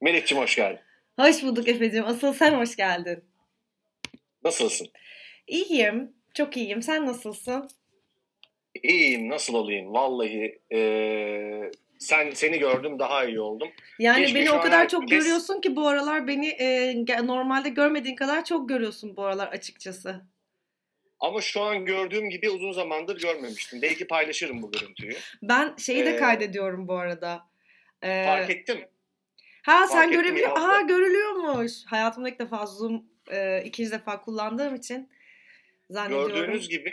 Melek'ciğim hoş geldin. Hoş bulduk Efe'cim. Asıl sen hoş geldin. Nasılsın? İyiyim. Çok iyiyim. Sen nasılsın? İyiyim. Nasıl olayım? Vallahi eee, sen seni gördüm daha iyi oldum. Yani Keşke beni o kadar çok herkes- görüyorsun ki bu aralar beni e, normalde görmediğin kadar çok görüyorsun bu aralar açıkçası. Ama şu an gördüğüm gibi uzun zamandır görmemiştim. Belki paylaşırım bu görüntüyü. Ben şeyi de Ee, kaydediyorum bu arada. Ee, Fark ettim. Ha sen görebiliyor. Aha görülüyormuş. Hayatımda ilk defa Zoom e, ikinci defa kullandığım için zannediyorum. Gördüğünüz gibi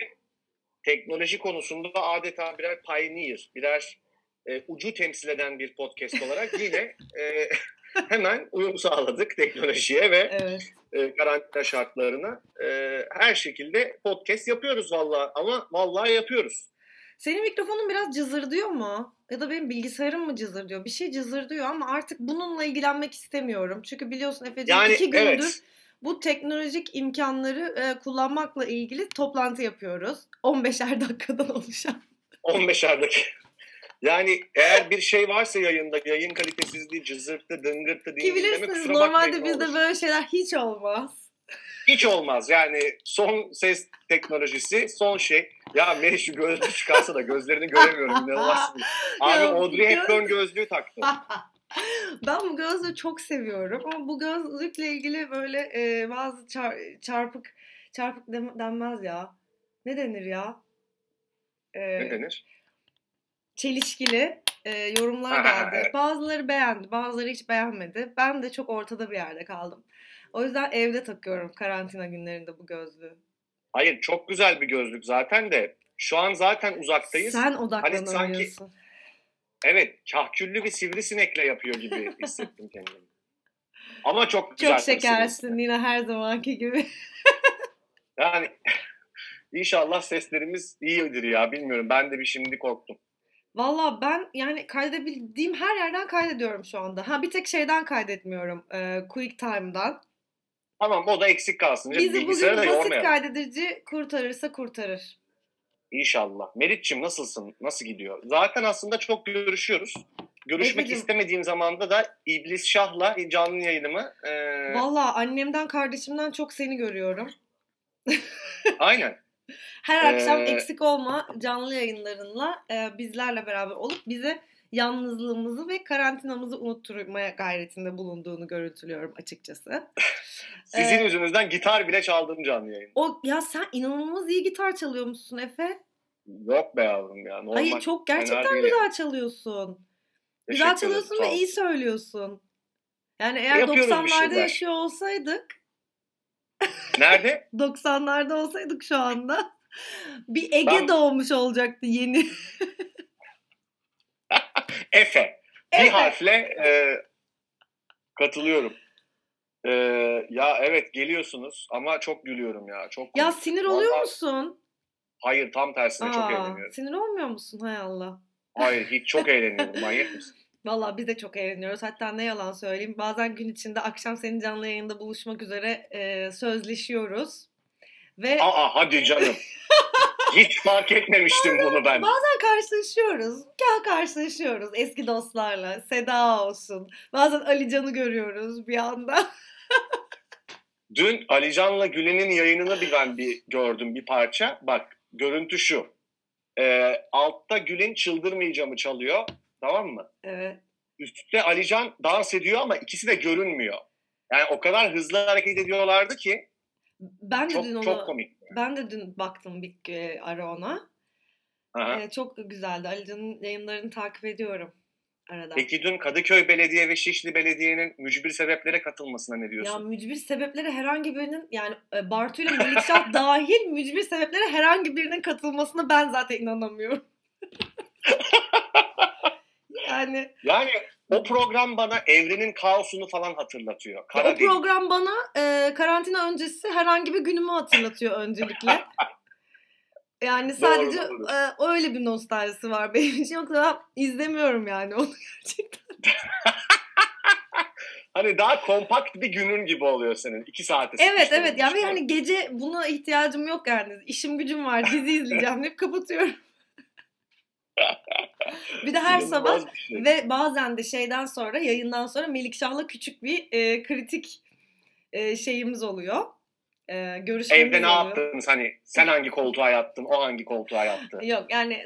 teknoloji konusunda adeta birer pioneer, birer e, ucu temsil eden bir podcast olarak yine e, hemen uyum sağladık teknolojiye ve Evet. e, karantina şartlarına. E, her şekilde podcast yapıyoruz vallahi ama vallahi yapıyoruz. Senin mikrofonun biraz cızırdıyor mu? Ya da benim bilgisayarım mı cızırdıyor? Bir şey cızırdıyor ama artık bununla ilgilenmek istemiyorum. Çünkü biliyorsun Efe'ciğim Yani iki gündür evet. bu teknolojik imkanları e, kullanmakla ilgili toplantı yapıyoruz. 15'er dakikadan oluşan. 15'er dakika. Yani eğer bir şey varsa yayında yayın kalitesizliği, cızırtı, dıngırtı, Ki dingil demek bilirsiniz kusura normalde bakmayın bizde böyle şeyler hiç olmaz. Hiç olmaz yani son ses teknolojisi son şey. Ya Meri şu gözlüğü çıkarsa da gözlerini göremiyorum inanılmaz. Abi Ya, Audrey Hepburn gözlüğü taktı. ben bu gözlüğü çok seviyorum ama bu gözlükle ilgili böyle e, bazı çar- çarpık çarpık denmez ya. Ne denir ya? E, Ne denir? çelişkili e, yorumlar geldi. Bazıları beğendi, bazıları hiç beğenmedi. Ben de çok ortada bir yerde kaldım. O yüzden evde takıyorum karantina günlerinde bu gözlüğü. Hayır çok güzel bir gözlük zaten de şu an zaten uzaktayız. Sen Hani sanki odaklanamıyorsun. evet kahküllü bir sivrisinekle yapıyor gibi hissettim kendimi. Ama çok güzel. Çok şekersin yine her zamanki gibi. Yani inşallah seslerimiz iyidir ya bilmiyorum. Ben de bir şimdi korktum. Valla ben yani kaydedebildiğim her yerden kaydediyorum şu anda. Ha bir tek şeyden kaydetmiyorum. E, QuickTime'dan. Tamam o da eksik kalsın. Bizi bugün Bilgisayarı da basit kaydedici kurtarırsa kurtarır. İnşallah. Meritçim nasılsın? Nasıl gidiyor? Zaten aslında çok görüşüyoruz. Görüşmek Efe'cim. istemediğim zamanda da İblis Şah'la canlı yayınımı e, Valla annemden kardeşimden çok seni görüyorum. aynen. Her akşam Ee, eksik olma canlı yayınlarınla e, bizlerle beraber olup bize yalnızlığımızı ve karantinamızı unutturmaya gayretinde bulunduğunu görüntülüyorum açıkçası. Sizin Ee, yüzünüzden gitar bile çaldım canlı yayın. O ya sen inanılmaz iyi gitar çalıyormuşsun Efe. Yok be yavrum ya. Normal. Hayır çok gerçekten güzel çalıyorsun. Güzel çalıyorsun ve iyi söylüyorsun. Yani eğer Yapıyoruz bir 90'larda şeyler. yaşıyor olsaydık, Nerede? 90'larda olsaydık şu anda bir Ege Ben- doğmuş olacaktı yeni. Efe. Bir Efe. harfle e, katılıyorum. E, ya evet geliyorsunuz ama çok gülüyorum ya. Çok Ya sinir oluyor Vallahi- musun? Hayır tam tersine çok Aa, eğleniyorum. sinir olmuyor musun hay Allah? Hayır hiç çok eğleniyorum. Manyak mısın? Valla biz de çok eğleniyoruz. Hatta ne yalan söyleyeyim. Bazen gün içinde akşam senin canlı yayında buluşmak üzere e, sözleşiyoruz. Ve Aa hadi canım. Hiç fark etmemiştim bunu ben. bazen karşılaşıyoruz. Gel karşılaşıyoruz eski dostlarla. Seda olsun. Bazen Ali Can'ı görüyoruz bir anda. Dün Alican'la Gülen'in yayınını bir ben bir gördüm bir parça. Bak görüntü şu. Ee, altta Gülen çıldırmayacağımı çalıyor. Tamam mı? Evet. Üstte Alican dans ediyor ama ikisi de görünmüyor. Yani o kadar hızlı hareket ediyorlardı ki Ben de çok dün onu çok komik. Ben de dün baktım bir e, ara ona. Aha. E, çok güzeldi. Ali Can'ın yayınlarını takip ediyorum arada. Peki dün Kadıköy Belediye ve Şişli Belediye'nin mücbir sebeplere katılmasına ne Ya diyorsun? mücbir sebepleri herhangi birinin yani e, Bartu ile Melikşah dahil mücbir sebeplere herhangi birinin katılmasına ben zaten inanamıyorum. yani Yani o program bana evrenin kaosunu falan hatırlatıyor. Kara o delik. program bana e, karantina öncesi herhangi bir günümü hatırlatıyor öncelikle. Yani sadece doğru. e, öyle bir nostaljisi var benim için. Yoksa izlemiyorum yani onu gerçekten. Hani daha kompakt bir günün gibi oluyor senin. iki saate Evet evet yani hani gece buna ihtiyacım yok yani. İşim gücüm var dizi izleyeceğim deyip kapatıyorum. Bir de her sabah şey. ve bazen de şeyden sonra yayından sonra Melikşah'la küçük bir e, kritik e, şeyimiz oluyor. E, görüşmemiz Evde ne oluyor. yaptınız hani sen hangi koltuğa yattın o hangi koltuğa yattı. Yok yani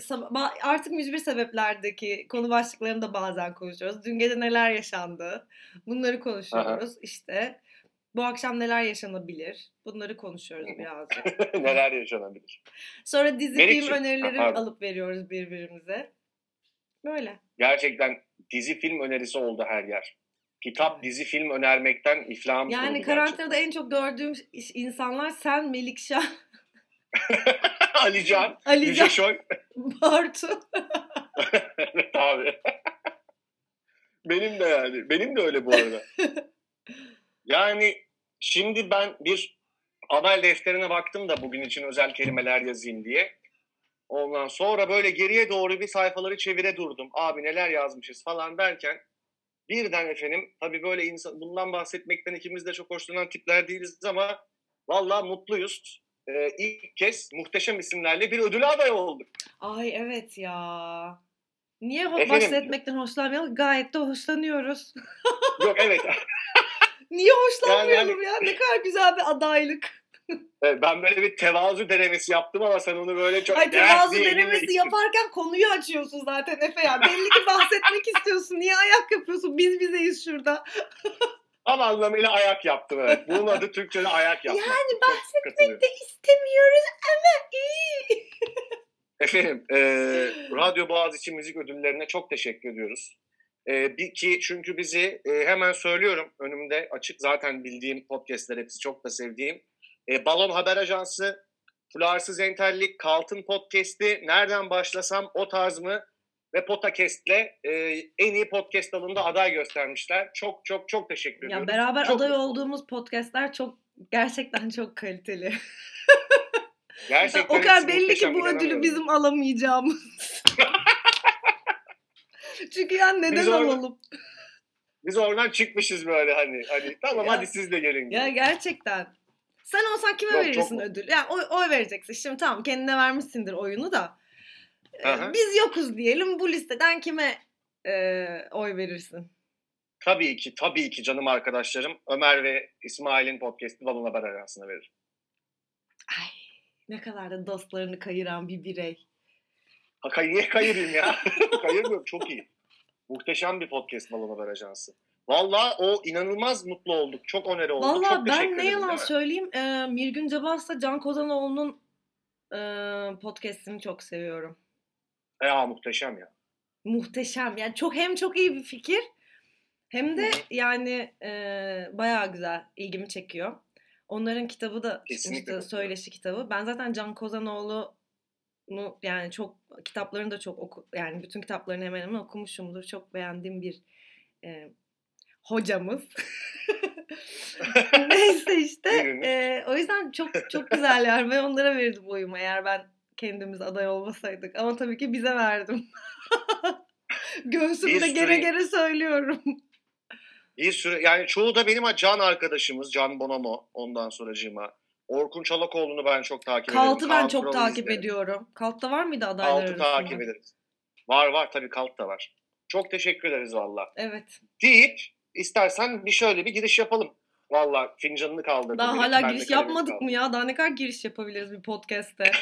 artık mücbir sebeplerdeki konu başlıklarını da bazen konuşuyoruz. Dün gece neler yaşandı? Bunları konuşuyoruz. İşte bu akşam neler yaşanabilir? Bunları konuşuyoruz birazcık. Neler yaşanabilir. Sonra dizi Melekciğim- film önerileri Ha, pardon. alıp veriyoruz birbirimize. Böyle. Gerçekten dizi film önerisi oldu her yer. Kitap, dizi, film önermekten iflahımız Yani karantinada en çok gördüğüm insanlar sen, Melikşah. Alican, Ali Yüce Şoy. Bartu. Evet abi. Benim de yani. Benim de öyle bu arada. Yani şimdi ben bir haber defterine baktım da bugün için özel kelimeler yazayım diye. Ondan sonra böyle geriye doğru bir sayfaları çevire durdum. Abi neler yazmışız falan derken birden efendim tabii böyle insan bundan bahsetmekten ikimiz de çok hoşlanan tipler değiliz ama vallahi mutluyuz. Ee, ilk kez muhteşem isimlerle bir ödüle aday olduk. Ay evet ya. Niye Efendim? bahsetmekten hoşlanmayalım? Gayet de hoşlanıyoruz. Yok evet Niye hoşlanmayalım Yani ya? Ne kadar güzel bir adaylık. Evet, ben böyle bir tevazu denemesi yaptım ama sen onu böyle çok... Ay tevazu denemesi yaparken konuyu açıyorsun zaten Efe ya. Belli ki bahsetmek istiyorsun. Niye ayak yapıyorsun? Biz bizeyiz şurada. Tam anlamıyla ayak yaptım evet. Bunun adı Türkçe'de ayak yapmak. Yani katılıyorum. De istemiyoruz ama iyi. Efendim, e, Radyo Boğaziçi Müzik Ödülleri'ne çok teşekkür ediyoruz. E, bir ki çünkü bizi e, hemen söylüyorum önümde açık zaten bildiğim podcastler hepsi çok da sevdiğim. E, Balon Haber Ajansı, Fularsız Entellik, Kaltın Podcast'i, Nereden Başlasam o tarz mı ve Potakest'le e, en iyi podcast dalında aday göstermişler. Çok çok çok teşekkür ediyorum. Ya beraber Çok aday olduğumuz podcastler çok gerçekten çok kaliteli. Gerçekten o kadar belli ki bu ödülü bizim alamayacağımız. Çünkü yani neden Biz orada- alalım? Biz oradan çıkmışız böyle hani. hani tamam Ya- hadi siz de gelin. gibi. Ya gerçekten. Sen olsan kime Yok, verirsin çok- ödül? Yani oy, oy vereceksin. Şimdi tamam kendine vermişsindir oyunu da. Ee, Aha. Biz yokuz diyelim. Bu listeden kime e, oy verirsin? Tabii ki, tabii ki canım arkadaşlarım. Ömer ve İsmail'in podcast'i Balon Haber arasına verir. Ay ne kadar da dostlarını kayıran bir birey. Ha, niye kayırayım ya? Kayırmıyorum, çok iyi. Muhteşem bir podcast Balon Haber Ajansı. Valla o inanılmaz mutlu olduk. Çok onere olduk. Valla çok ben ne yalan söyleyeyim. E, Mirgün Cabas'la Can Kozanoğlu'nun e, podcastini çok seviyorum. Ya muhteşem ya. Muhteşem. Yani çok hem çok iyi bir fikir hem de yani e, bayağı güzel. ilgimi çekiyor. Onların kitabı da Kesinlikle çıkmıştı. Söyleşi kitabı. Ben zaten Can Kozanoğlu'nu yani çok kitaplarını da çok oku yani bütün kitaplarını hemen hemen okumuşumdur. Çok beğendiğim bir e, hocamız. Neyse işte. E, o yüzden çok çok güzel yani. Ben onlara verirdim oyumu eğer ben kendimiz aday olmasaydık. Ama tabii ki bize verdim. Göğsümde gere sürü- gere söylüyorum. Bir sürü yani çoğu da benim can arkadaşımız. Can Bonomo ondan sonracığıma. Orkun Çolakoğlu'nu ben çok takip ederim. Kalt'ı ben Kaan çok Kural'ı takip izlerim. ediyorum. Kalt'ta var mıydı adaylar Kalt'ı arasında? takip ederiz. Var var tabii Kalt da var. Çok teşekkür ederiz valla. Evet. Deyip istersen bir şöyle bir giriş yapalım. Valla fincanını kaldırdım. Daha hala ben giriş yapmadık mı ya? Daha ne kadar giriş yapabiliriz bir podcast'te?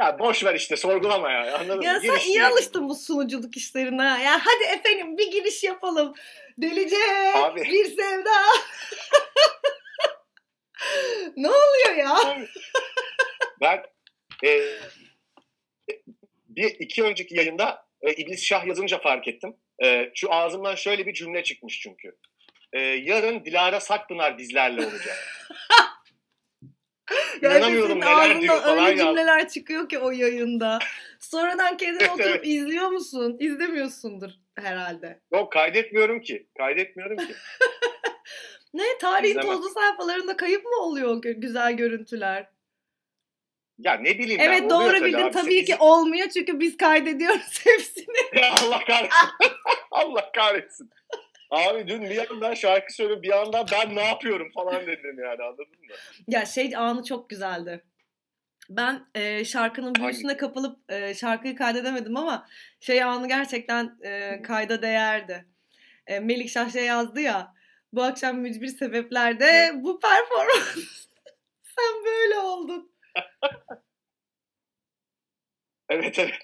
Ya boş ver işte sorgulama ya anladın ya mı? sen Giriş iyi diyelim. alıştın bu sunuculuk işlerine. Ya hadi efendim bir giriş yapalım. Delice Abi. bir sevda. ne ya? Ben e, bir iki önceki yayında e, İblis Şah yazınca fark ettim. E, şu ağzımdan şöyle bir cümle çıkmış çünkü. E, yarın Dilara Sakpınar bizlerle olacak. İnanamıyorum neler diyor falan öyle ya. cümleler çıkıyor ki o yayında. Sonradan kendin Evet, oturup evet. izliyor musun? İzlemiyorsundur herhalde. Yok kaydetmiyorum ki. Kaydetmiyorum ki. Ne tarihin İzlemem. tozlu sayfalarında kayıp mı oluyor güzel görüntüler? Ya ne bileyim ben. Evet oluyor doğru bildin abi. tabii ki olmuyor çünkü biz kaydediyoruz hepsini. Ya Allah kahretsin. Allah kahretsin. Abi dün bir yandan şarkı söylüyorum bir yandan ben ne yapıyorum falan dedim yani anladın mı? Ya şey anı çok güzeldi. Ben e, şarkının büyüsüne kapılıp e, şarkıyı kaydedemedim ama şey anı gerçekten e, kayda değerdi. E, Melik şey yazdı ya bu akşam mücbir sebeplerde bu performans sen böyle oldun. evet evet.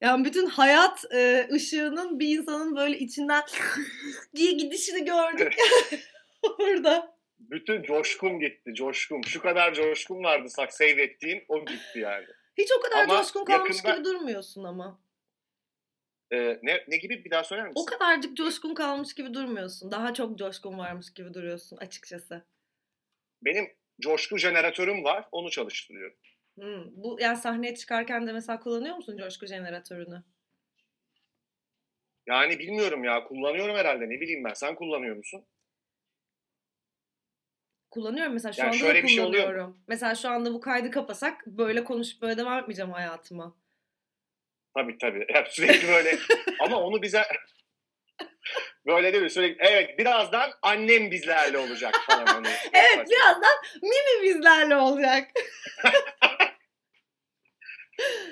Yani bütün hayat e, ışığının bir insanın böyle içinden diye gidişini gördük orada. Bütün coşkum gitti, coşkum. Şu kadar coşkum vardı sak save ettiğim, o gitti yani. Hiç o kadar ama coşkun kalmış yakında... gibi durmuyorsun ama. Ee, ne, ne gibi bir daha söyler misin? O kadarcık coşkun kalmış gibi durmuyorsun. Daha çok coşkun varmış gibi duruyorsun açıkçası. Benim coşku jeneratörüm var. Onu çalıştırıyorum. Hmm, bu yani sahneye çıkarken de mesela kullanıyor musun coşku jeneratörünü? Yani bilmiyorum ya. Kullanıyorum herhalde. Ne bileyim ben. Sen kullanıyor musun? Kullanıyorum mesela şu yani anda şöyle da kullanıyorum. Bir şey oluyor. Mesela şu anda bu kaydı kapasak böyle konuşup böyle devam etmeyeceğim hayatıma. Tabii tabii. Hep sürekli böyle. Ama onu bize böyle değil mi? Sürekli evet birazdan annem bizlerle olacak falan. Hani. evet birazdan Mimi bizlerle olacak.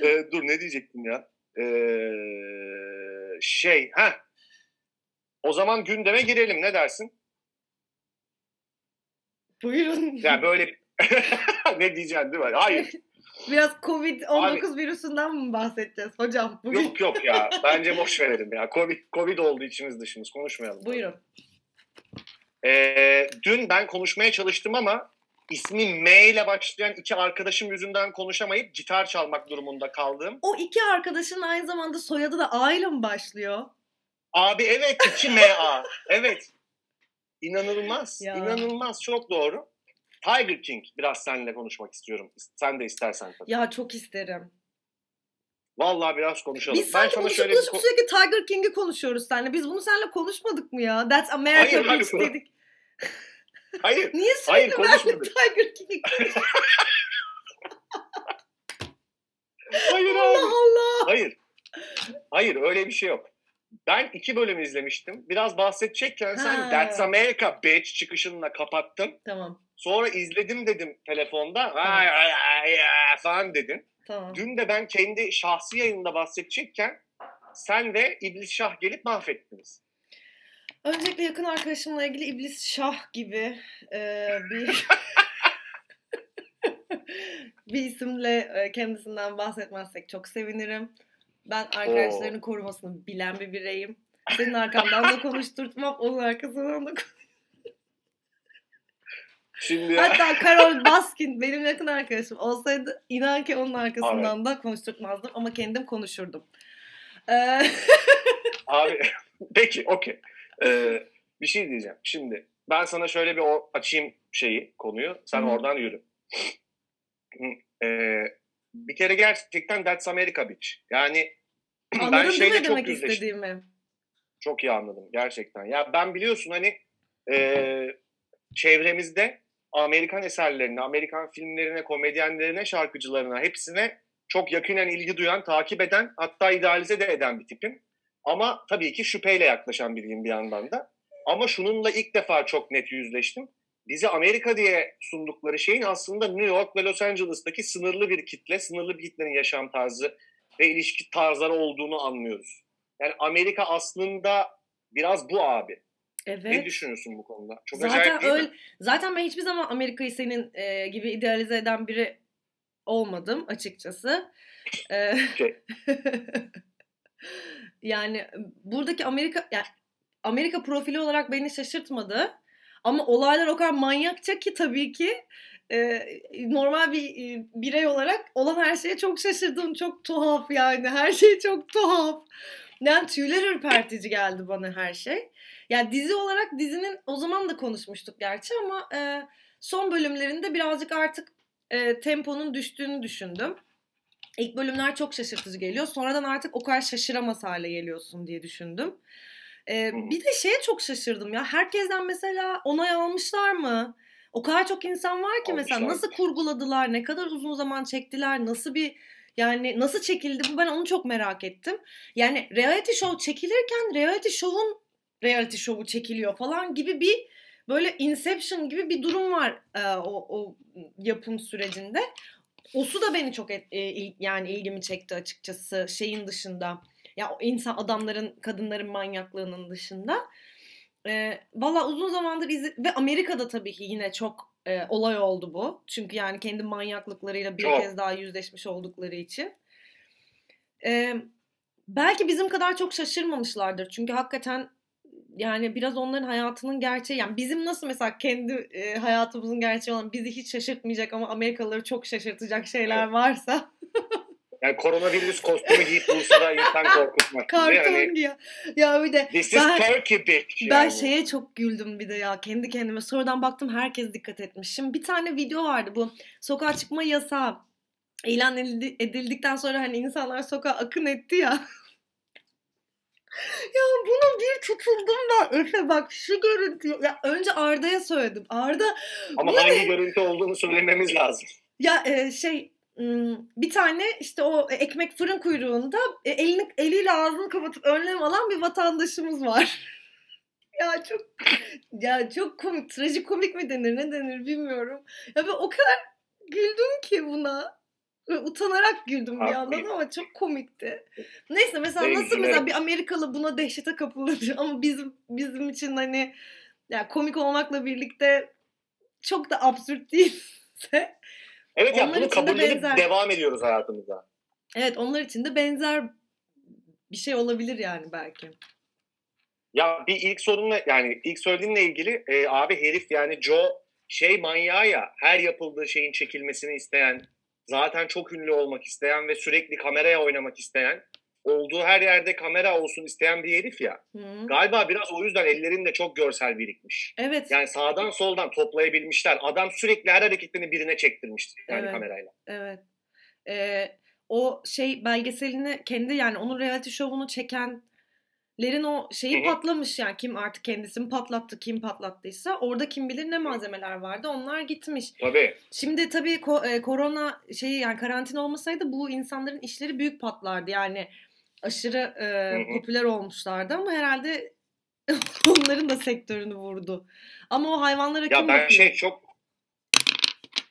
ee, dur ne diyecektim ya? Ee, şey ha. O zaman gündeme girelim ne dersin? Buyurun. Yani böyle ne diyeceksin değil mi? Hayır. Biraz Covid-19 Abi, virüsünden mi bahsedeceğiz hocam? Bugün... Yok yok ya. Bence boş verelim ya. Covid, Covid oldu içimiz dışımız. Konuşmayalım. Buyurun. Ee, dün ben konuşmaya çalıştım ama ismi M ile başlayan iki arkadaşım yüzünden konuşamayıp gitar çalmak durumunda kaldım. O iki arkadaşın aynı zamanda soyadı da A ile mi başlıyor? Abi evet 2 M A. evet. İnanılmaz. Ya. İnanılmaz. Çok doğru. Tiger King biraz seninle konuşmak istiyorum. Sen de istersen tabii. Ya çok isterim. Vallahi biraz konuşalım. Biz ben konuşup şöyle konuşup bir... sürekli Tiger King'i konuşuyoruz seninle. Biz bunu seninle konuşmadık mı ya? That's America hayır, Beach dedik. Hayır. Niye sürekli hayır, konuşmadık. Tiger King'i Hayır Allah abi. Allah. Hayır. Hayır öyle bir şey yok. Ben iki bölüm izlemiştim. Biraz bahsedecekken sen That's America bitch çıkışınla kapattın. Tamam. Sonra izledim dedim telefonda. Ay, ay, ay, ay, falan dedin. Tamam. Dün de ben kendi şahsi yayında bahsedecekken sen ve İblis Şah gelip mahvettiniz. Öncelikle yakın arkadaşımla ilgili İblis Şah gibi e, bir bir isimle e, kendisinden bahsetmezsek çok sevinirim. Ben arkadaşlarını Oo. korumasını bilen bir bireyim. Senin arkandan da konuşturtmam, onun arkasından da Şimdi Hatta Carol Baskin benim yakın arkadaşım olsaydı inan ki onun arkasından Abi. da konuşturtmazdım ama kendim konuşurdum. Ee... Abi peki okey. Ee, bir şey diyeceğim. Şimdi ben sana şöyle bir o, açayım şeyi konuyu. Sen Hı-hı. oradan yürü. Ee, bir kere gerçekten That's America Beach. Yani Anladın ben şeyle çok demek yüzleştim. istediğimi? Çok iyi anladım gerçekten. Ya ben biliyorsun hani e, çevremizde Amerikan eserlerine, Amerikan filmlerine, komedyenlerine, şarkıcılarına hepsine çok yakinen ilgi duyan, takip eden hatta idealize de eden bir tipim. Ama tabii ki şüpheyle yaklaşan biriyim bir yandan da. Ama şununla ilk defa çok net yüzleştim. Bizi Amerika diye sundukları şeyin aslında New York ve Los Angeles'taki sınırlı bir kitle, sınırlı bir kitlenin yaşam tarzı ve ilişki tarzları olduğunu anlıyoruz. Yani Amerika aslında biraz bu abi. Evet. Ne düşünüyorsun bu konuda? Çok zaten acayip değil öyle, mi? Zaten ben hiçbir zaman Amerika'yı senin e, gibi idealize eden biri olmadım açıkçası. E, yani buradaki Amerika yani Amerika profili olarak beni şaşırtmadı. Ama olaylar o kadar manyakça ki tabii ki e, normal bir e, birey olarak olan her şeye çok şaşırdım. Çok tuhaf yani. Her şey çok tuhaf. Yani tüyler ürpertici geldi bana her şey. Yani dizi olarak dizinin o zaman da konuşmuştuk gerçi ama e, son bölümlerinde birazcık artık e, temponun düştüğünü düşündüm. İlk bölümler çok şaşırtıcı geliyor. Sonradan artık o kadar şaşıramaz hale geliyorsun diye düşündüm. Ee, bir de şeye çok şaşırdım ya. Herkesten mesela onay almışlar mı? O kadar çok insan var ki Almışlar. mesela nasıl kurguladılar, ne kadar uzun zaman çektiler, nasıl bir yani nasıl çekildi bu ben onu çok merak ettim. Yani reality show çekilirken reality show'un reality show'u çekiliyor falan gibi bir böyle Inception gibi bir durum var e, o, o yapım sürecinde. Osu da beni çok et, e, yani ilgimi çekti açıkçası şeyin dışında. Ya o insan adamların, kadınların manyaklığının dışında. E, Valla uzun zamandır izi ve Amerika'da tabii ki yine çok e, olay oldu bu. Çünkü yani kendi manyaklıklarıyla bir Çok. kez daha yüzleşmiş oldukları için. E, belki bizim kadar çok şaşırmamışlardır. Çünkü hakikaten yani biraz onların hayatının gerçeği. Yani bizim nasıl mesela kendi e, hayatımızın gerçeği olan bizi hiç şaşırtmayacak ama Amerikalıları çok şaşırtacak şeyler varsa. Yani koronavirüs kostümü giyip Bursa'da insan korkutmak. Karton Yani, ya. Ya bir de This is ben, Turkey bitch. ben yani. şeye çok güldüm bir de ya kendi kendime. Sonradan baktım herkes dikkat etmiş. Şimdi bir tane video vardı bu sokağa çıkma yasağı ilan edildi- edildikten sonra hani insanlar sokağa akın etti ya. ya buna bir tutuldum da Efe bak şu görüntü. Ya önce Arda'ya söyledim. Arda Ama hangi görüntü olduğunu söylememiz lazım. Ya e, şey bir tane işte o ekmek fırın kuyruğunda e, elini eliyle ağzını kapatıp önlem alan bir vatandaşımız var. ya çok ya çok komik, trajikomik mi denir, ne denir bilmiyorum. Ya ben o kadar güldüm ki buna. Utanarak güldüm bir yandan ama çok komikti. Neyse mesela nasıl mesela bir Amerikalı buna dehşete kapılır ama bizim bizim için hani ya komik olmakla birlikte çok da absürt değilse Evet ya Onlar bunu için de kabullenip benzer. devam ediyoruz hayatımıza. Evet onlar için de benzer bir şey olabilir yani belki. Ya bir ilk sorunla yani ilk söylediğinle ilgili e, abi herif yani Joe şey manyağı ya her yapıldığı şeyin çekilmesini isteyen zaten çok ünlü olmak isteyen ve sürekli kameraya oynamak isteyen olduğu her yerde kamera olsun isteyen bir herif ya. Hı. Galiba biraz o yüzden ellerinde çok görsel birikmiş. Evet, Yani sağdan soldan toplayabilmişler. Adam sürekli her hareketini birine çektirmiş yani Evet. kamerayla. evet. Ee, o şey belgeselini kendi yani onun reality şovunu çekenlerin o şeyi Hı hı. patlamış yani kim artık kendisini patlattı kim patlattıysa orada kim bilir ne malzemeler vardı onlar gitmiş. Tabii. Şimdi tabii ko- e, korona şeyi yani karantina olmasaydı bu insanların işleri büyük patlardı yani aşırı e, popüler olmuşlardı ama herhalde onların da sektörünü vurdu. Ama o hayvanlara Ya kim ben bakıyor? şey çok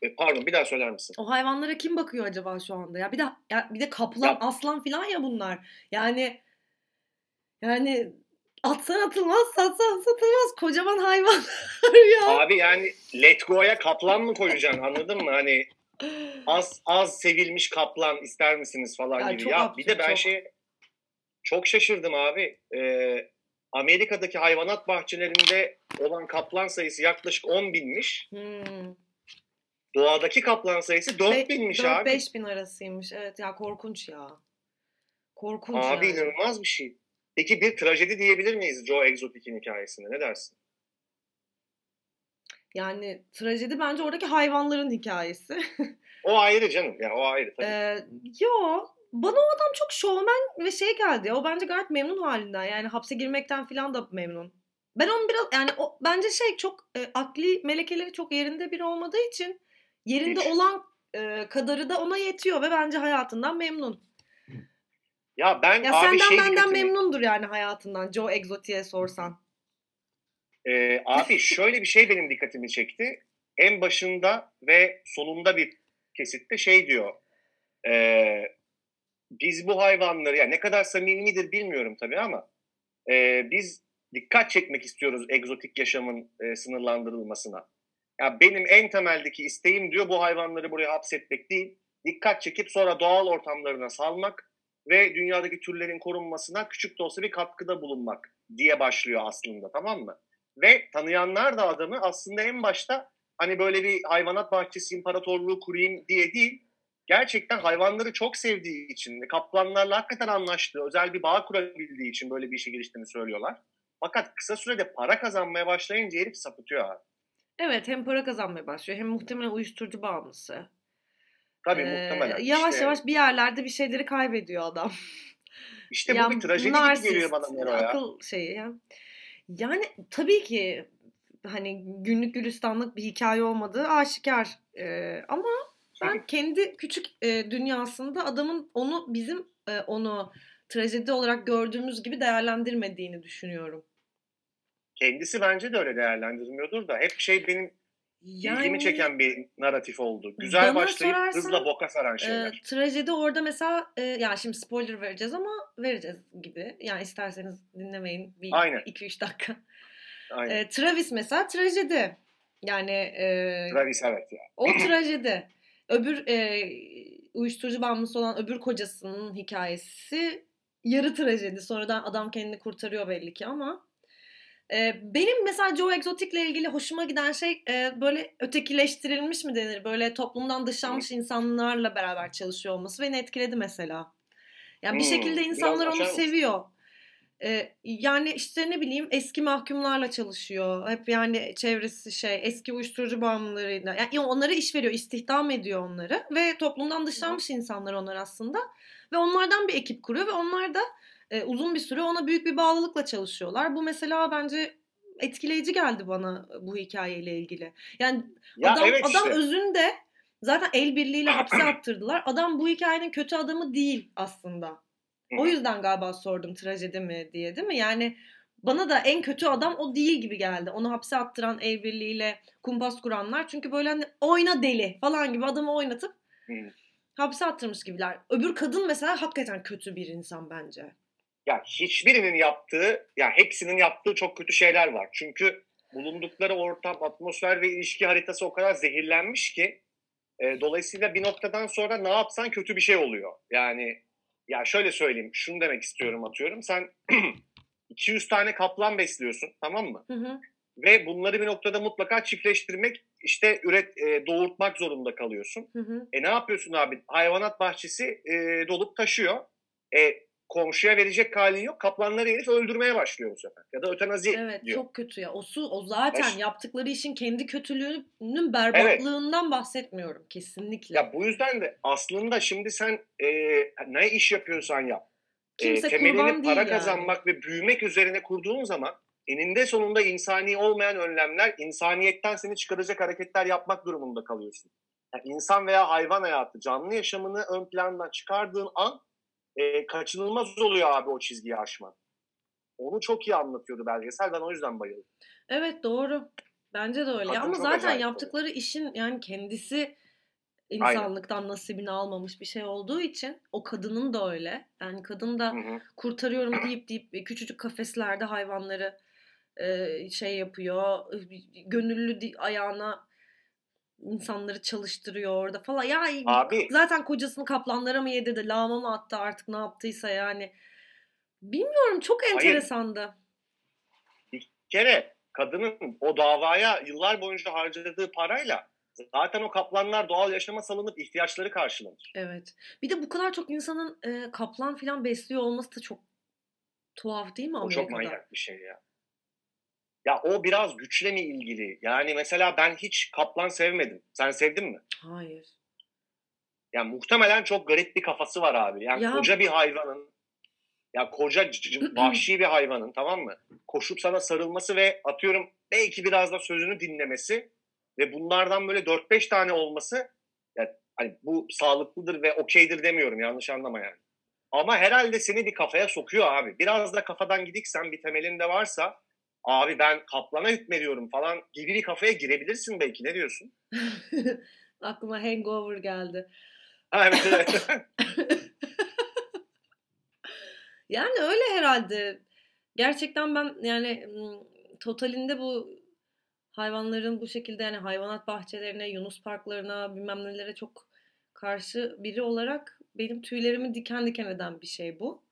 E, pardon bir daha söyler misin? O hayvanlara kim bakıyor acaba şu anda ya? Bir de ya bir de kaplan, Ya- aslan filan ya bunlar. Yani yani atsan atılmaz, satsan satılmaz kocaman hayvan ya. Abi yani Let Go'ya kaplan mı koyacaksın anladın mı? Hani az az sevilmiş kaplan ister misiniz falan Ya gibi. Ya absürt, bir de ben çok. şey çok şaşırdım abi. Ee, Amerika'daki hayvanat bahçelerinde olan kaplan sayısı yaklaşık 10 binmiş. Hmm. Doğadaki kaplan sayısı 4 binmiş abi. 4-5 bin arasıymış. Evet ya korkunç ya. Korkunç Abi yani. inanılmaz bir şey. Peki bir trajedi diyebilir miyiz Joe Exotic'in hikayesine? Ne dersin? Yani trajedi bence oradaki hayvanların hikayesi. O ayrı canım. Ya o ayrı tabii. Ee, yo bana o adam çok şovmen ve şey geldi. ya, O bence gayet memnun halinden. Yani hapse girmekten falan da memnun. Ben onu biraz yani o bence şey çok e, akli melekeleri çok yerinde biri olmadığı için yerinde Hiç. olan e, kadarı da ona yetiyor ve bence hayatından memnun. ya ben Ya abi senden şey benden dikkatimi- memnundur yani hayatından Joe Exotic'e sorsan. Ee, abi şöyle bir şey benim dikkatimi çekti. En başında ve sonunda bir kesitte şey diyor. Ee, biz bu hayvanları yani ne kadar samimidir bilmiyorum tabii ama e, biz dikkat çekmek istiyoruz egzotik yaşamın e, sınırlandırılmasına. Ya benim en temeldeki isteğim diyor bu hayvanları buraya hapsetmek değil. Dikkat çekip sonra doğal ortamlarına salmak ve dünyadaki türlerin korunmasına küçük de olsa bir katkıda bulunmak diye başlıyor aslında tamam mı? Ve tanıyanlar da adamı aslında en başta hani böyle bir hayvanat bahçesi imparatorluğu kurayım diye değil, gerçekten hayvanları çok sevdiği için kaplanlarla hakikaten anlaştığı, özel bir bağ kurabildiği için böyle bir işe giriştiğini söylüyorlar. Fakat kısa sürede para kazanmaya başlayınca herif sapıtıyor abi. Evet hem para kazanmaya başlıyor hem muhtemelen uyuşturucu bağımlısı. Tabii Ee, muhtemelen. Yavaş İşte- yavaş bir yerlerde bir şeyleri kaybediyor adam. İşte Ya bu bir trajedi gibi narsist, geliyor bana Mero ya. Akıl şeyi ya. Yani tabii ki hani günlük gülistanlık bir hikaye olmadığı aşikar. Ee, ama ben kendi küçük e, dünyasında adamın onu bizim e, onu trajedi olarak gördüğümüz gibi değerlendirmediğini düşünüyorum. Kendisi bence de öyle değerlendirmiyordur da hep şey benim Yani İlgimi çeken bir narratif oldu. Güzel başlayıp sorarsan, hızla boka saran e, şeyler. trajedi orada mesela e, yani şimdi spoiler vereceğiz ama vereceğiz gibi. Yani isterseniz dinlemeyin bir Aynen. 2-3 dakika. Aynen. E, Travis mesela trajedi. Yani e, Travis evet ya. o trajedi. Öbür e, uyuşturucu bağımlısı olan öbür kocasının hikayesi yarı trajedi. Sonradan adam kendini kurtarıyor belli ki ama e, benim mesela Joe Exotic'le ilgili hoşuma giden şey e, böyle ötekileştirilmiş mi denir? Böyle toplumdan dışlanmış insanlarla beraber çalışıyor olması beni etkiledi mesela. Yani bir Hmm, şekilde biraz insanlar onu seviyor. Yani işte ne bileyim eski mahkumlarla çalışıyor. Hep yani çevresi şey eski uyuşturucu bağımlılarıyla. Yani onlara iş veriyor, istihdam ediyor onları ve toplumdan dışlanmış insanlar onlar aslında. Ve onlardan bir ekip kuruyor ve onlar da e, uzun bir süre ona büyük bir bağlılıkla çalışıyorlar. Bu mesela bence etkileyici geldi bana bu hikayeyle ilgili. Yani Ya adam evet adam işte. özünde zaten el birliğiyle hapse attırdılar. Adam bu hikayenin kötü adamı değil aslında. O yüzden galiba sordum trajedi mi diye değil mi? Yani bana da en kötü adam o değil gibi geldi. Onu hapse attıran el birliğiyle kumpas kuranlar. Çünkü böyle hani oyna deli falan gibi adamı oynatıp hapse attırmış gibiler. Öbür kadın mesela hakikaten kötü bir insan bence. Ya hiçbirinin yaptığı, ya hepsinin yaptığı çok kötü şeyler var. Çünkü bulundukları ortam, atmosfer ve ilişki haritası o kadar zehirlenmiş ki e, dolayısıyla bir noktadan sonra ne yapsan kötü bir şey oluyor. Yani ya şöyle söyleyeyim, şunu demek istiyorum atıyorum. Sen 200 tane kaplan besliyorsun, tamam mı? Hı hı. Ve bunları bir noktada mutlaka çiftleştirmek, işte üret e, doğurtmak zorunda kalıyorsun. Hı hı. E ne yapıyorsun abi? Hayvanat bahçesi e, dolup taşıyor. E komşuya verecek halin yok. Kaplanları herif öldürmeye başlıyor bu sefer. Ya da ötenazi Evet diyor. çok kötü ya. O su o zaten Eş- yaptıkları işin kendi kötülüğünün berbatlığından bahsetmiyorum kesinlikle. Ya bu yüzden de aslında şimdi sen e, ne iş yapıyorsan yap. E, Kimse temelini kurban değil para yani. kazanmak ve büyümek üzerine kurduğun zaman eninde sonunda insani olmayan önlemler, insaniyetten seni çıkaracak hareketler yapmak durumunda kalıyorsun. Yani insan veya hayvan hayatı, canlı yaşamını ön plandan çıkardığın an e, kaçınılmaz oluyor abi o çizgiyi aşman. Onu çok iyi anlatıyordu belgesel. Ben o yüzden bayıldım. Evet doğru. Bence de öyle. Kadın Ama zaten yaptıkları işin yani kendisi insanlıktan nasibini almamış bir şey olduğu için o kadının da öyle. Yani kadın da Hı hı. kurtarıyorum deyip deyip küçücük kafeslerde hayvanları e, şey yapıyor. Gönüllü ayağına insanları çalıştırıyor orada falan. Ya Abi zaten kocasını kaplanlara mı yedirdi, lağma mı attı artık ne yaptıysa yani. Bilmiyorum çok Hayır. enteresandı. bir kere kadının o davaya yıllar boyunca harcadığı parayla zaten o kaplanlar doğal yaşama salınıp ihtiyaçları karşılanır. Evet. Bir de bu kadar çok insanın e, kaplan filan besliyor olması da çok tuhaf değil mi O Amerika'da? çok manyak bir şey ya. Ya o biraz güçle mi ilgili? Yani mesela ben hiç kaplan sevmedim. Sen sevdin mi? Hayır. Yani muhtemelen çok garip bir kafası var abi. Yani Ya- koca bir hayvanın ya koca vahşi bir hayvanın tamam mı? Koşup sana sarılması ve atıyorum belki biraz da sözünü dinlemesi ve bunlardan böyle 4-5 tane olması ya hani bu sağlıklıdır ve okeydir demiyorum yanlış anlama yani. Ama herhalde seni bir kafaya sokuyor abi. Biraz da kafadan gidiksen bir temelinde varsa abi ben kaplana hükmediyorum falan gibi bir kafaya girebilirsin belki ne diyorsun? Aklıma Hangover geldi. Ha evet evet. Yani öyle herhalde. Gerçekten ben yani totalinde bu hayvanların bu şekilde yani hayvanat bahçelerine, Yunus parklarına bilmem nelere çok karşı biri olarak benim tüylerimi diken diken eden bir şey bu.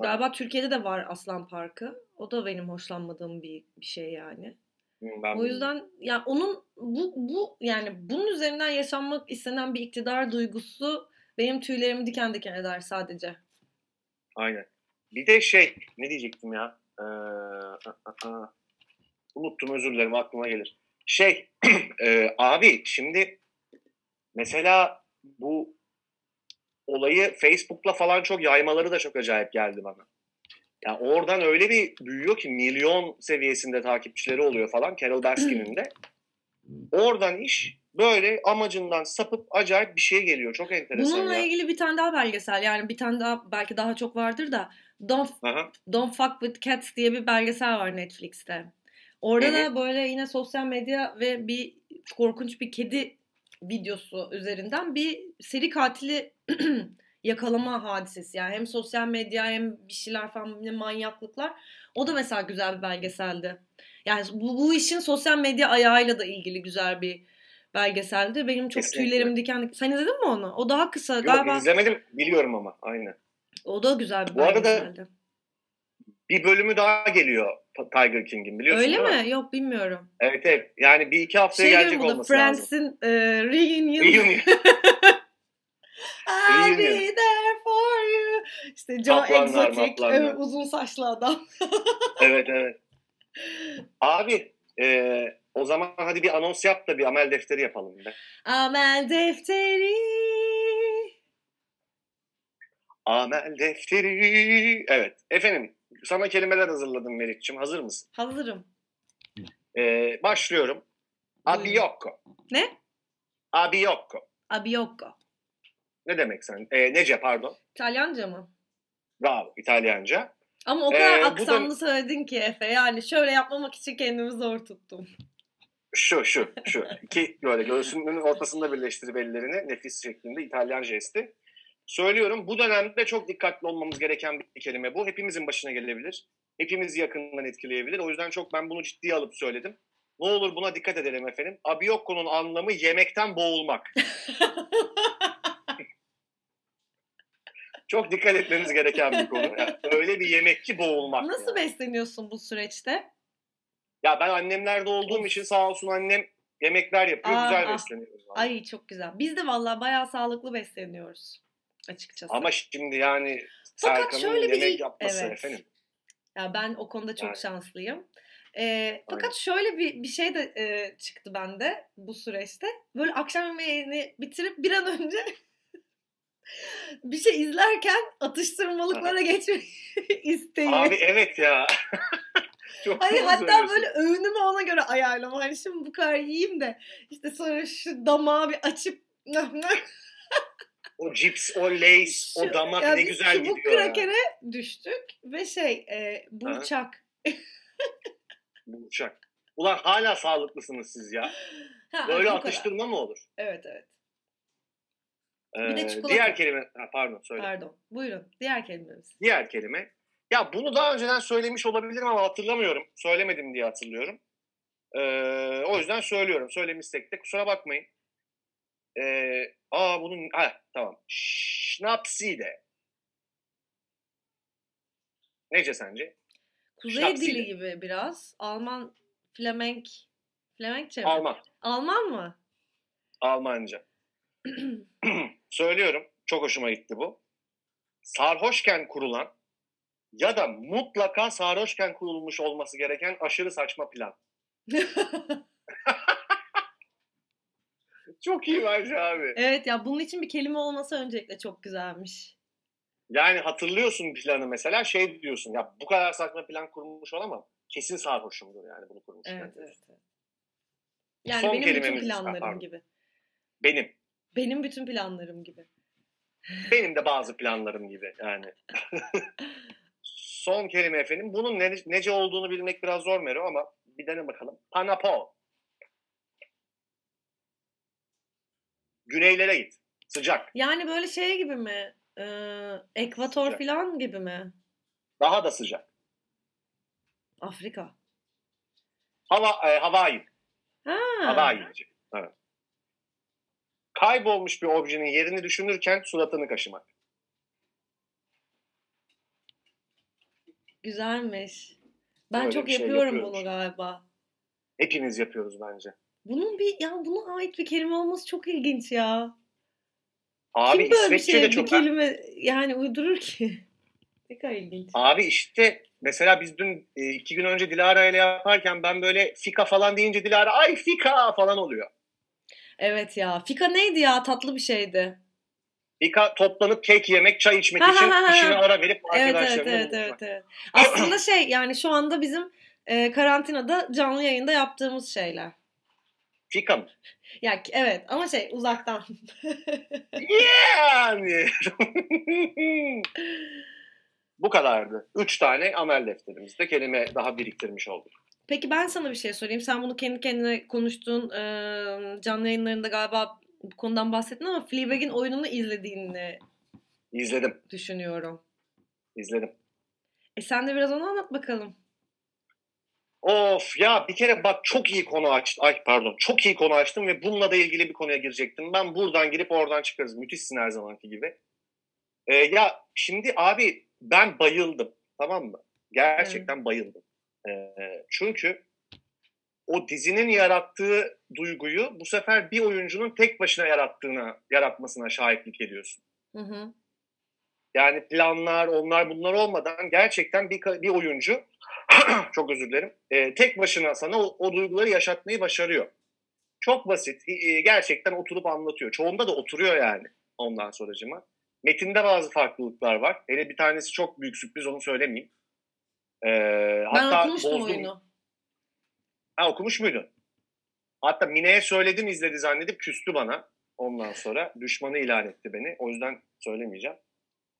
Galiba Türkiye'de de var Aslan Parkı. O da benim hoşlanmadığım bir, bir şey yani. Ben O yüzden ya onun bu bu yani bunun üzerinden yaşanmak istenen bir iktidar duygusu benim tüylerimi diken diken eder sadece. Aynen. Bir de şey ne diyecektim ya? Ee, a- a. unuttum özür dilerim aklıma gelir. Şey e, abi şimdi mesela bu olayı Facebook'la falan çok yaymaları da çok acayip geldi bana. Ya oradan öyle bir büyüyor ki milyon seviyesinde takipçileri oluyor falan Carol Baskin'in de. Oradan iş böyle amacından sapıp acayip bir şey geliyor. Çok enteresan Bununla ya. ilgili bir tane daha belgesel yani bir tane daha belki daha çok vardır da Don't Aha. Don't Fuck with Cats diye bir belgesel var Netflix'te. Orada Hı da böyle yine sosyal medya ve bir korkunç bir kedi videosu üzerinden bir seri katili yakalama hadisesi. Yani hem sosyal medya hem bir şeyler falan yine manyaklıklar. O da mesela güzel bir belgeseldi. Yani bu, bu işin sosyal medya ayağıyla da ilgili güzel bir belgeseldi. Benim çok Kesinlikle. tüylerim diken diken. Sen izledin mi onu? O daha kısa Yok galiba. izlemedim biliyorum ama aynen. O da güzel bir Bu arada belgeseldi. Bir bölümü daha geliyor Tiger King'in biliyorsun Öyle değil mi? Yok bilmiyorum. Evet evet. Yani bir iki haftaya Şey gelecek olması lazım. Friends'in e, reunion. Reunion. I'll be there for you. İşte Joe Kaplanlar, Exotic. Evet, uzun saçlı adam. evet evet. Abi e, o zaman hadi bir anons yap da bir amel defteri yapalım be. Amel defteri. Amel defteri. Evet. Efendim sana kelimeler hazırladım Meriç'ciğim. Hazır mısın? Hazırım. E, başlıyorum. Abiyokko. Ne? Abiyokko. Abiyokko. Ne demek sen? E, nece pardon. İtalyanca mı? Bravo. İtalyanca. Ama o kadar Ee, bu da- aksanlı söyledin ki Efe. Yani şöyle yapmamak için kendimi zor tuttum. Şu şu şu. İki böyle göğsünün ortasında birleştirip ellerini nefis şeklinde İtalyan jesti. Söylüyorum bu dönemde çok dikkatli olmamız gereken bir kelime bu. Hepimizin başına gelebilir. Hepimizi yakından etkileyebilir. O yüzden çok ben bunu ciddiye alıp söyledim. Ne olur buna dikkat edelim efendim. Abiyokko'nun anlamı yemekten boğulmak. Çok dikkat etmemiz gereken bir konu. Yani öyle bir yemek ki boğulmak. Nasıl yani. besleniyorsun bu süreçte? Ya ben annemlerde olduğum için sağ olsun annem yemekler yapıyor. Aa, güzel ah. besleniyoruz. vallahi. Ay çok güzel. Biz de vallahi bayağı sağlıklı besleniyoruz. Açıkçası. Ama şimdi yani Fakat şöyle bir yemek yapması evet. efendim. Ya ben o konuda çok Yani. şanslıyım. Ee, fakat şöyle bir bir şey de e, çıktı bende bu süreçte. Böyle akşam yemeğini bitirip bir an önce bir şey izlerken atıştırmalıklara geçmek isteği. Abi evet ya. Çok Hani hatta böyle öğünümü ona göre ayarlama. Hani şimdi bu kadar yiyeyim de işte sonra şu damağı bir açıp O cips, o lace, o damak ya ne güzel gidiyor ya. krakere düştük ve şey e, burçak. Bu uçak. Ulan hala sağlıklısınız siz ya. Ha, Böyle bu kadar. atıştırma mı olur? Evet evet. Ee, de çikolata. diğer kelime, ha, pardon söyle. Pardon. Buyurun. Diğer kelimemiz. Diğer kelime. Ya bunu daha önceden söylemiş olabilirim ama hatırlamıyorum. Söylemedim diye hatırlıyorum. Ee, o yüzden söylüyorum. Söylemişsek de kusura bakmayın. Ee, aa bunun ha tamam. Schnapside. Nece sence? Kuzey Schnapside. dili gibi biraz. Alman Flemenk Flemenkçe mi? Alman. Alman mı? Almanca. Söylüyorum. Çok hoşuma gitti bu. Sarhoşken kurulan ya da mutlaka sarhoşken kurulmuş olması gereken aşırı saçma plan. Çok iyi bence abi. evet ya bunun için bir kelime olması öncelikle çok güzelmiş. Yani hatırlıyorsun planı mesela şey diyorsun ya bu kadar saçma plan kurmuş olamam. Kesin sarhoşumdur yani bunu kurmuş. Evet evet. evet. Yani Son benim bütün planlarım pardon. gibi. Benim. Benim bütün planlarım gibi. Benim de bazı planlarım gibi yani. Son kelime efendim. Bunun ne, nece olduğunu bilmek biraz zor Mero ama bir dene bakalım. Panapo. Güneylere git. Sıcak. Yani böyle şey gibi mi? Ee, ekvator Sıcak. falan gibi mi? Daha da sıcak. Afrika. Hava, e, Hawaii. Ha. Hawaii. Evet. Kaybolmuş bir objenin yerini düşünürken suratını kaşımak. Güzelmiş. Ben Öyle çok bir şey yapıyorum yapıyormuş. bunu galiba. Hepimiz yapıyoruz bence. Bunun bir ya buna ait bir kelime olması çok ilginç ya. Abi Kim böyle bir şey de bir çok... kelime yani uydurur ki? ne kadar ilginç. Abi işte mesela biz dün e, iki gün önce Dilara ile yaparken ben böyle fika falan deyince Dilara ay fika falan oluyor. Evet ya. Fika neydi ya? Tatlı bir şeydi. Fika toplanıp kek yemek, çay içmek için işine ara verip Evet evet arkadaşlarına evet evet evet. Aslında şey yani şu anda bizim e, karantinada canlı yayında yaptığımız şeyler. Fika mı? Ya evet ama şey uzaktan. Yani. Bu kadardı. Üç tane amel defterimizde kelime daha biriktirmiş olduk. Peki ben sana bir şey sorayım. Sen bunu kendi kendine konuştuğun e, canlı yayınlarında galiba bu konudan bahsettin ama Fleabag'in oyununu izlediğini İzledim. düşünüyorum. İzledim. E sen de biraz onu anlat bakalım. Of ya bir kere bak çok iyi konu açtım. Ay pardon çok iyi konu açtım ve bununla da ilgili bir konuya girecektim. Ben buradan girip oradan çıkarız. Müthişsin her zamanki gibi. Ee, ya şimdi abi ben bayıldım tamam mı? Gerçekten bayıldım. Ee, çünkü o dizinin yarattığı duyguyu bu sefer bir oyuncunun tek başına yarattığına, yaratmasına şahitlik ediyorsun. Hı hı. Yani planlar, onlar bunlar olmadan gerçekten bir, bir oyuncu çok özür dilerim. E, tek başına sana o, o duyguları yaşatmayı başarıyor. Çok basit. E, gerçekten oturup anlatıyor. Çoğunda da oturuyor yani ondan sonracıma. Metinde bazı farklılıklar var. Hele bir tanesi çok büyük sürpriz onu söylemeyeyim. E, ben hatta okumuştum bozdum. oyunu. Ha okumuş muydun? Hatta Mine'ye söyledim izledi zannedip küstü bana. Ondan sonra düşmanı ilan etti beni. O yüzden söylemeyeceğim.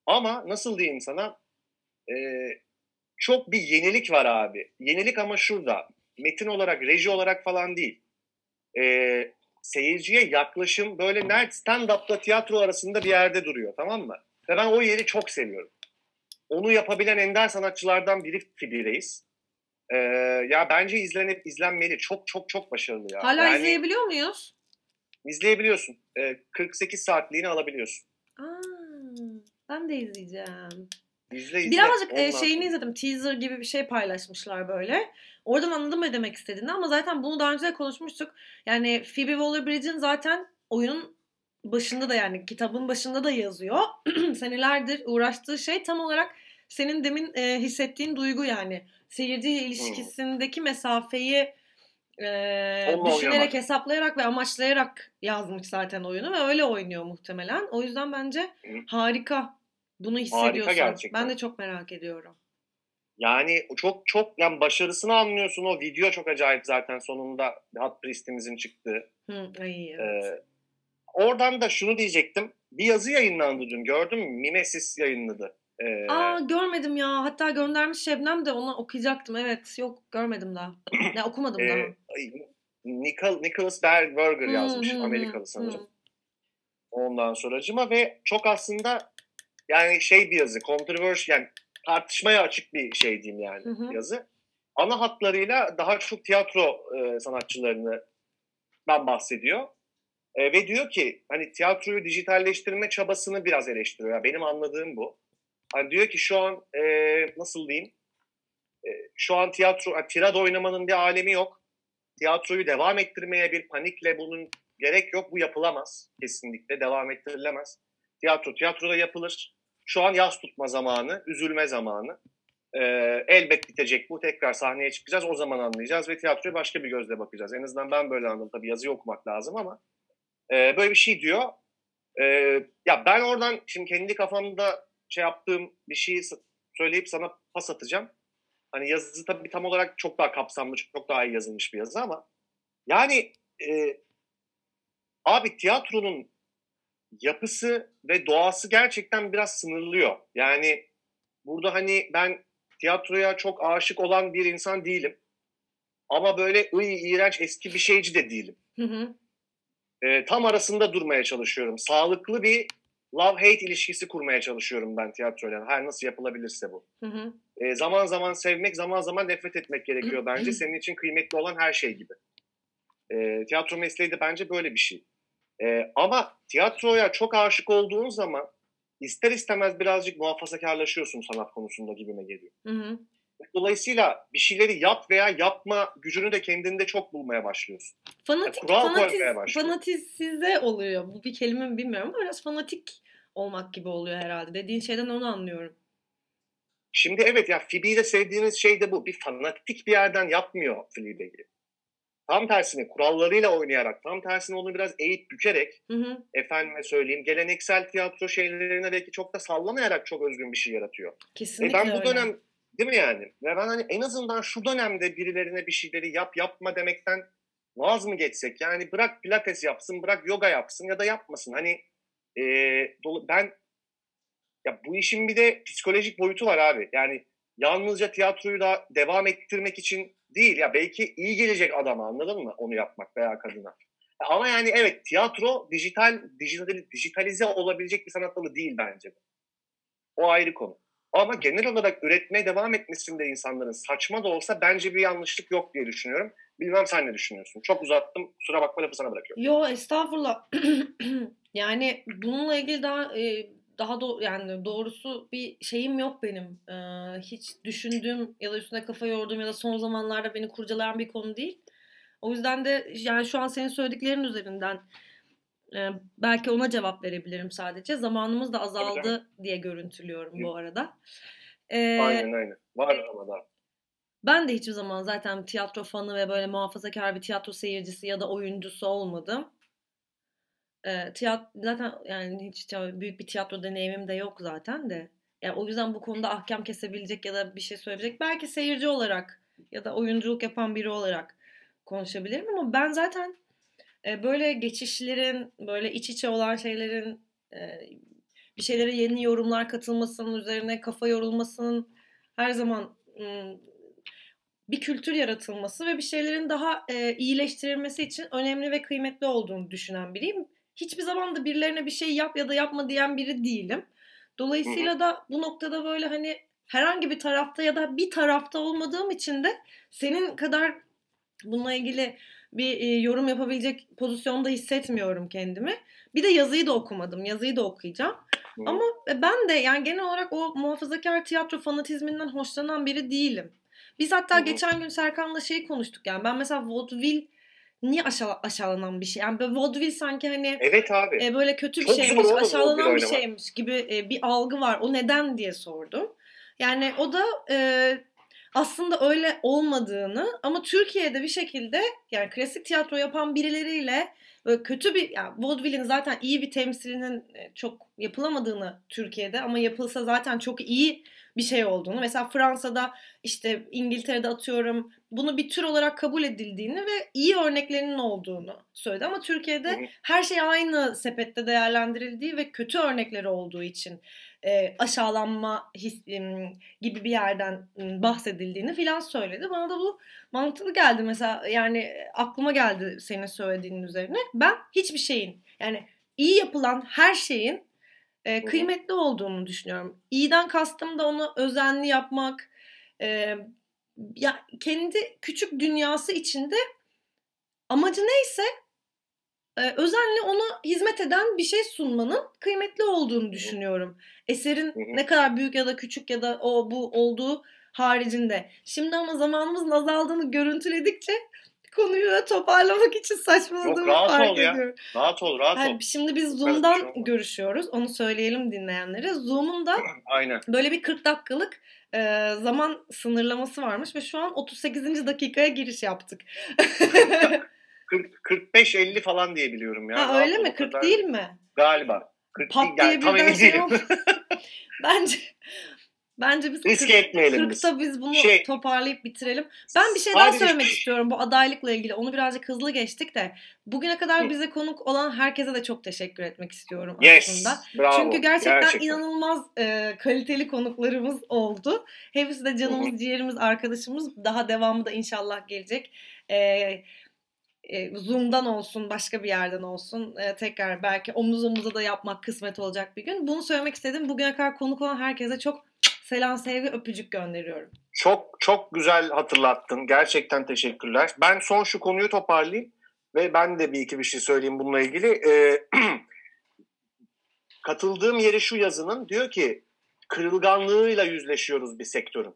Ama nasıl diyeyim sana? Ee, çok bir yenilik var abi. Yenilik ama şurada. Metin olarak, reji olarak falan değil. Ee, seyirciye yaklaşım böyle nerede stand-up'la tiyatro arasında bir yerde duruyor tamam mı? Ve ben o yeri çok seviyorum. Onu yapabilen ender sanatçılardan biri Reis. Ee, ya bence izlenip izlenmeli. Çok çok çok başarılı ya. Hala yani, izleyebiliyor muyuz? İzleyebiliyorsun. Ee, 48 saatliğini alabiliyorsun. Aa, ben de izleyeceğim. İzle izle. Birazcık e, şeyini izledim. Teaser gibi bir şey paylaşmışlar böyle. Oradan anladım ne demek istediğini ama zaten bunu daha önce de konuşmuştuk. Yani Phoebe Waller-Bridge'in zaten oyunun başında da yani kitabın başında da yazıyor. Senelerdir uğraştığı şey tam olarak senin demin e, hissettiğin duygu yani. Seyirciyle ilişkisindeki mesafeyi e, Onunla düşünerek, oynamak. hesaplayarak ve amaçlayarak yazmış zaten oyunu ve öyle oynuyor muhtemelen. O yüzden bence Hı. harika. Bunu hissediyorsun. gerçekten. Ben de çok merak ediyorum. Yani çok çok yani başarısını anlıyorsun. O video çok acayip zaten sonunda Hot Priest'imizin çıktığı. Hı, ay, evet. Ee, oradan da şunu diyecektim. Bir yazı yayınlandı dün gördün mü? Mimesis yayınladı. Ee, Aa görmedim ya. Hatta göndermiş Şebnem de onu okuyacaktım. Evet yok görmedim daha. Ya okumadım e, daha. ay, Nichol, Nicholas Berger Hı, yazmış. hı, hı, Amerikalı sanırım. hı. Ondan sonracıma ve çok aslında yani şey bir yazı. Controversial yani tartışmaya açık bir şey diyeyim yani Hı hı. yazı. Ana hatlarıyla daha çok tiyatro e, sanatçılarını ben bahsediyor. E, ve diyor ki hani tiyatroyu dijitalleştirme çabasını biraz eleştiriyor. Yani benim anladığım bu. Hani diyor ki şu an e, nasıl diyeyim? E, şu an tiyatro, yani tirad oynamanın bir alemi yok. Tiyatroyu devam ettirmeye bir panikle bunun gerek yok. Bu yapılamaz. Kesinlikle devam ettirilemez. Tiyatro tiyatroda yapılır. Şu an yaz tutma zamanı, üzülme zamanı. Ee, elbet bitecek bu. Tekrar sahneye çıkacağız. O zaman anlayacağız ve tiyatroya başka bir gözle bakacağız. En azından ben böyle anladım. Tabii yazıyı okumak lazım ama e, böyle bir şey diyor. E, ya ben oradan şimdi kendi kafamda şey yaptığım bir şeyi söyleyip sana pas atacağım. Hani yazı tabii tam olarak çok daha kapsamlı, çok daha iyi yazılmış bir yazı ama yani e, abi tiyatronun yapısı ve doğası gerçekten biraz sınırlıyor. Yani burada hani ben tiyatroya çok aşık olan bir insan değilim. Ama böyle ıy, iğrenç eski bir şeyci de değilim. Hı hı. Ee, tam arasında durmaya çalışıyorum. Sağlıklı bir love-hate ilişkisi kurmaya çalışıyorum ben tiyatroyla. Her nasıl yapılabilirse bu. Hı hı. Ee, zaman zaman sevmek, zaman zaman nefret etmek gerekiyor bence. Senin için kıymetli olan her şey gibi. Ee, tiyatro mesleği de bence böyle bir şey. Ee, ama tiyatroya çok aşık olduğun zaman ister istemez birazcık muhafazakarlaşıyorsun sanat konusunda gibime geliyor. Hı hı. Dolayısıyla bir şeyleri yap veya yapma gücünü de kendinde çok bulmaya başlıyorsun. Fanatik, kural fanatiz, koymaya başlıyor. fanatize oluyor. Bu bir kelime mi bilmiyorum ama biraz fanatik olmak gibi oluyor herhalde. Dediğin şeyden onu anlıyorum. Şimdi evet ya Phoebe'yi de sevdiğiniz şey de bu. Bir fanatik bir yerden yapmıyor Fleabag'i. Tam tersine kurallarıyla oynayarak, tam tersine onu biraz eğip bükerek, Hı hı. efendime söyleyeyim, geleneksel tiyatro şeylerine belki çok da sallamayarak çok özgün bir şey yaratıyor. E Kesinlikle ben bu öyle. dönem, değil mi yani? Ve ben hani en azından şu dönemde birilerine bir şeyleri yap yapma demekten vaz mı geçsek? Yani bırak pilates yapsın, bırak yoga yapsın ya da yapmasın. Hani e, ben ya bu işin bir de psikolojik boyutu var abi. Yani yalnızca tiyatroyu da devam ettirmek için değil ya belki iyi gelecek adama anladın mı onu yapmak veya kadına. Ama yani evet tiyatro dijital, dijital dijitalize olabilecek bir sanat dalı değil bence. O ayrı konu. Ama genel olarak üretmeye devam etmesinde insanların saçma da olsa bence bir yanlışlık yok diye düşünüyorum. Bilmem sen ne düşünüyorsun? Çok uzattım. Kusura bakma lafı sana bırakıyorum. Yo estağfurullah. yani bununla ilgili daha e, daha do yani doğrusu bir şeyim yok benim. Ee, hiç düşündüğüm ya da üstüne kafa yorduğum ya da son zamanlarda beni kurcalayan bir konu değil. O yüzden de yani şu an senin söylediklerin üzerinden e, belki ona cevap verebilirim sadece. Zamanımız da azaldı diye görüntülüyorum bu arada. Ee, aynen aynen. Var ama da. Ben de hiçbir zaman zaten tiyatro fanı ve böyle muhafazakar bir tiyatro seyircisi ya da oyuncusu olmadım. E, tiyat zaten yani hiç büyük bir tiyatro deneyimim de yok zaten de. Yani o yüzden bu konuda ahkam kesebilecek ya da bir şey söyleyecek belki seyirci olarak ya da oyunculuk yapan biri olarak konuşabilirim ama ben zaten e, böyle geçişlerin böyle iç içe olan şeylerin e, bir şeylere yeni yorumlar katılmasının üzerine kafa yorulmasının her zaman bir kültür yaratılması ve bir şeylerin daha e, iyileştirilmesi için önemli ve kıymetli olduğunu düşünen biriyim. Hiçbir zaman da birilerine bir şey yap ya da yapma diyen biri değilim. Dolayısıyla da bu noktada böyle hani herhangi bir tarafta ya da bir tarafta olmadığım için de senin kadar bununla ilgili bir e, yorum yapabilecek pozisyonda hissetmiyorum kendimi. Bir de yazıyı da okumadım. Yazıyı da okuyacağım. Hı. Ama ben de yani genel olarak o muhafazakar tiyatro fanatizminden hoşlanan biri değilim. Biz hatta Hı. geçen gün Serkan'la şey konuştuk yani. Ben mesela vaudeville niye aşağı, aşağılanan bir şey? Yani böyle vaudeville sanki hani Evet abi. E, böyle kötü bir Çok şeymiş, aşağılanan bir şeymiş gibi e, bir algı var. O neden diye sordum. Yani o da e, aslında öyle olmadığını ama Türkiye'de bir şekilde yani klasik tiyatro yapan birileriyle böyle kötü bir yani vaudeville'in zaten iyi bir temsilinin çok yapılamadığını Türkiye'de ama yapılsa zaten çok iyi bir şey olduğunu. Mesela Fransa'da işte İngiltere'de atıyorum bunu bir tür olarak kabul edildiğini ve iyi örneklerinin olduğunu söyledi. Ama Türkiye'de her şey aynı sepette değerlendirildiği ve kötü örnekleri olduğu için e, aşağılanma his, e, gibi bir yerden e, bahsedildiğini filan söyledi. Bana da bu mantıklı geldi mesela yani aklıma geldi senin söylediğinin üzerine. Ben hiçbir şeyin yani iyi yapılan her şeyin e, kıymetli olduğunu düşünüyorum. İyiden kastım da onu özenli yapmak, e, ya kendi küçük dünyası içinde amacı neyse e, özenle ona hizmet eden bir şey sunmanın kıymetli olduğunu düşünüyorum. Eserin ne kadar büyük ya da küçük ya da o bu olduğu haricinde. Şimdi ama zamanımızın azaldığını görüntüledikçe konuyu da toparlamak için saçmaladığımı Yok, fark ol ediyorum. Ya. Rahat ol, rahat yani ol. Şimdi biz Zoom'dan evet, görüşüyoruz. Onu söyleyelim dinleyenlere. Zoom'un da Aynen. böyle bir 40 dakikalık e, zaman sınırlaması varmış ve şu an 38. dakikaya giriş yaptık. 45-50 falan diye biliyorum ya. Ha, öyle mi? 40 değil mi? Galiba. 40 Pat değil, yani, tam emin şey. Bence Bence biz Riske 40, etmeyelim 40'ta biz, biz bunu şey, toparlayıp bitirelim. Ben bir şey daha söylemek şey. istiyorum bu adaylıkla ilgili. Onu birazcık hızlı geçtik de. Bugüne kadar Hı. bize konuk olan herkese de çok teşekkür etmek istiyorum yes, aslında. Bravo, Çünkü gerçekten, gerçekten. inanılmaz e, kaliteli konuklarımız oldu. Hepsi de canımız, Hı. ciğerimiz, arkadaşımız. Daha devamı da inşallah gelecek. Eee Zoom'dan olsun, başka bir yerden olsun tekrar belki omuz omuza da yapmak kısmet olacak bir gün. Bunu söylemek istedim. Bugüne kadar konuk olan herkese çok selam, sevgi, öpücük gönderiyorum. Çok çok güzel hatırlattın. Gerçekten teşekkürler. Ben son şu konuyu toparlayayım ve ben de bir iki bir şey söyleyeyim bununla ilgili. Ee, katıldığım yeri şu yazının diyor ki kırılganlığıyla yüzleşiyoruz bir sektörün.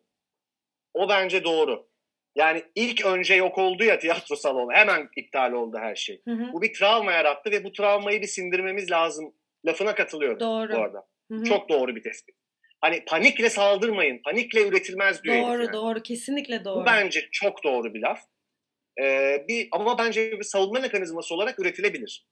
O bence doğru. Yani ilk önce yok oldu ya tiyatro salonu. Hemen iptal oldu her şey. Hı hı. Bu bir travma yarattı ve bu travmayı bir sindirmemiz lazım. Lafına katılıyorum doğru. bu arada. Hı hı. Çok doğru bir tespit. Hani panikle saldırmayın, panikle üretilmez diyor. Doğru yani. doğru kesinlikle doğru. Bu bence çok doğru bir laf. Ee, bir ama bence bir savunma mekanizması olarak üretilebilir.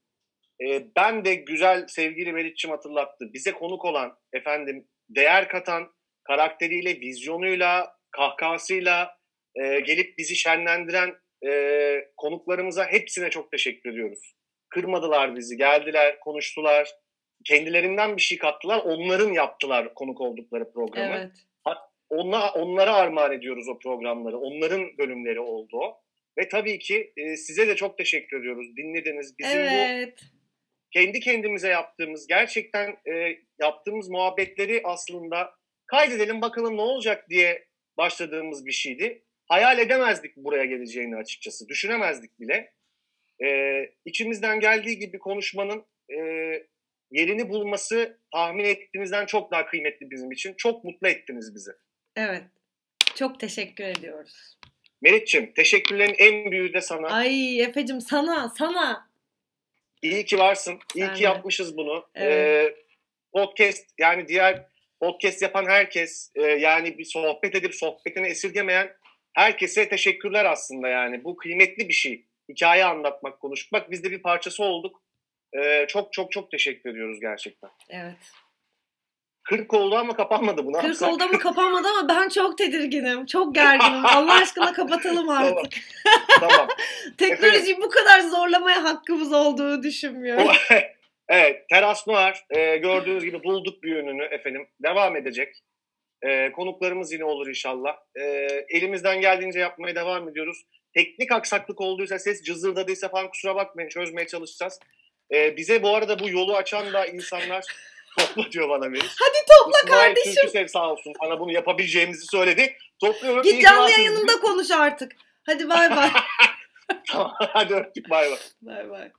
Ee, ben de güzel sevgili Meriç'im hatırlattı. Bize konuk olan efendim değer katan karakteriyle, vizyonuyla, kahkahasıyla e, gelip bizi şenlendiren e, konuklarımıza hepsine çok teşekkür ediyoruz. Kırmadılar bizi, geldiler, konuştular kendilerinden bir şey kattılar. Onların yaptılar konuk oldukları programı. Evet. ona, onlara armağan ediyoruz o programları. Onların bölümleri oldu. o. Ve tabii ki e, size de çok teşekkür ediyoruz. Dinlediniz. Bizim bu evet. kendi kendimize yaptığımız, gerçekten e, yaptığımız muhabbetleri aslında kaydedelim bakalım ne olacak diye başladığımız bir şeydi. Hayal edemezdik buraya geleceğini açıkçası. Düşünemezdik bile. E, içimizden geldiği gibi konuşmanın e, yerini bulması tahmin ettiğimizden çok daha kıymetli bizim için. Çok mutlu ettiniz bizi. Evet. Çok teşekkür ediyoruz. Meriç'ciğim teşekkürlerin en büyüğü de sana. Ay Efe'cim sana, sana. İyi ki varsın. İyi Sen ki de. yapmışız bunu. Evet. Ee, podcast yani diğer podcast yapan herkes e, yani bir sohbet edip sohbetini esirgemeyen herkese teşekkürler aslında yani. Bu kıymetli bir şey. Hikaye anlatmak, konuşmak. Biz de bir parçası olduk. Ee, çok çok çok teşekkür ediyoruz gerçekten. Evet. 40 oldu ama kapanmadı bu. Ne 40 yapsak? oldu ama kapanmadı ama ben çok tedirginim. Çok gerginim. Allah aşkına kapatalım artık. tamam. Teknolojiyi bu kadar zorlamaya hakkımız olduğunu düşünmüyorum. evet, Teras Noir e, gördüğünüz gibi bulduk bir yönünü efendim. Devam edecek. E, konuklarımız yine olur inşallah. E, elimizden geldiğince yapmaya devam ediyoruz. Teknik aksaklık olduysa, ses cızırdadıysa falan kusura bakmayın çözmeye çalışacağız. E, bize bu arada bu yolu açan da insanlar topla diyor bana Melis. Hadi topla İsmail kardeşim. Türküsev sağ olsun bana bunu yapabileceğimizi söyledi. Topluyorum. Git canlı yayınında konuş artık. Hadi bay bay. Tamam hadi öptük bay bay. bay bay.